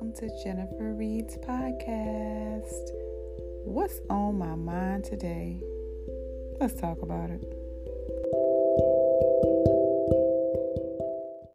welcome to Jennifer Reed's podcast. What's on my mind today? Let's talk about it.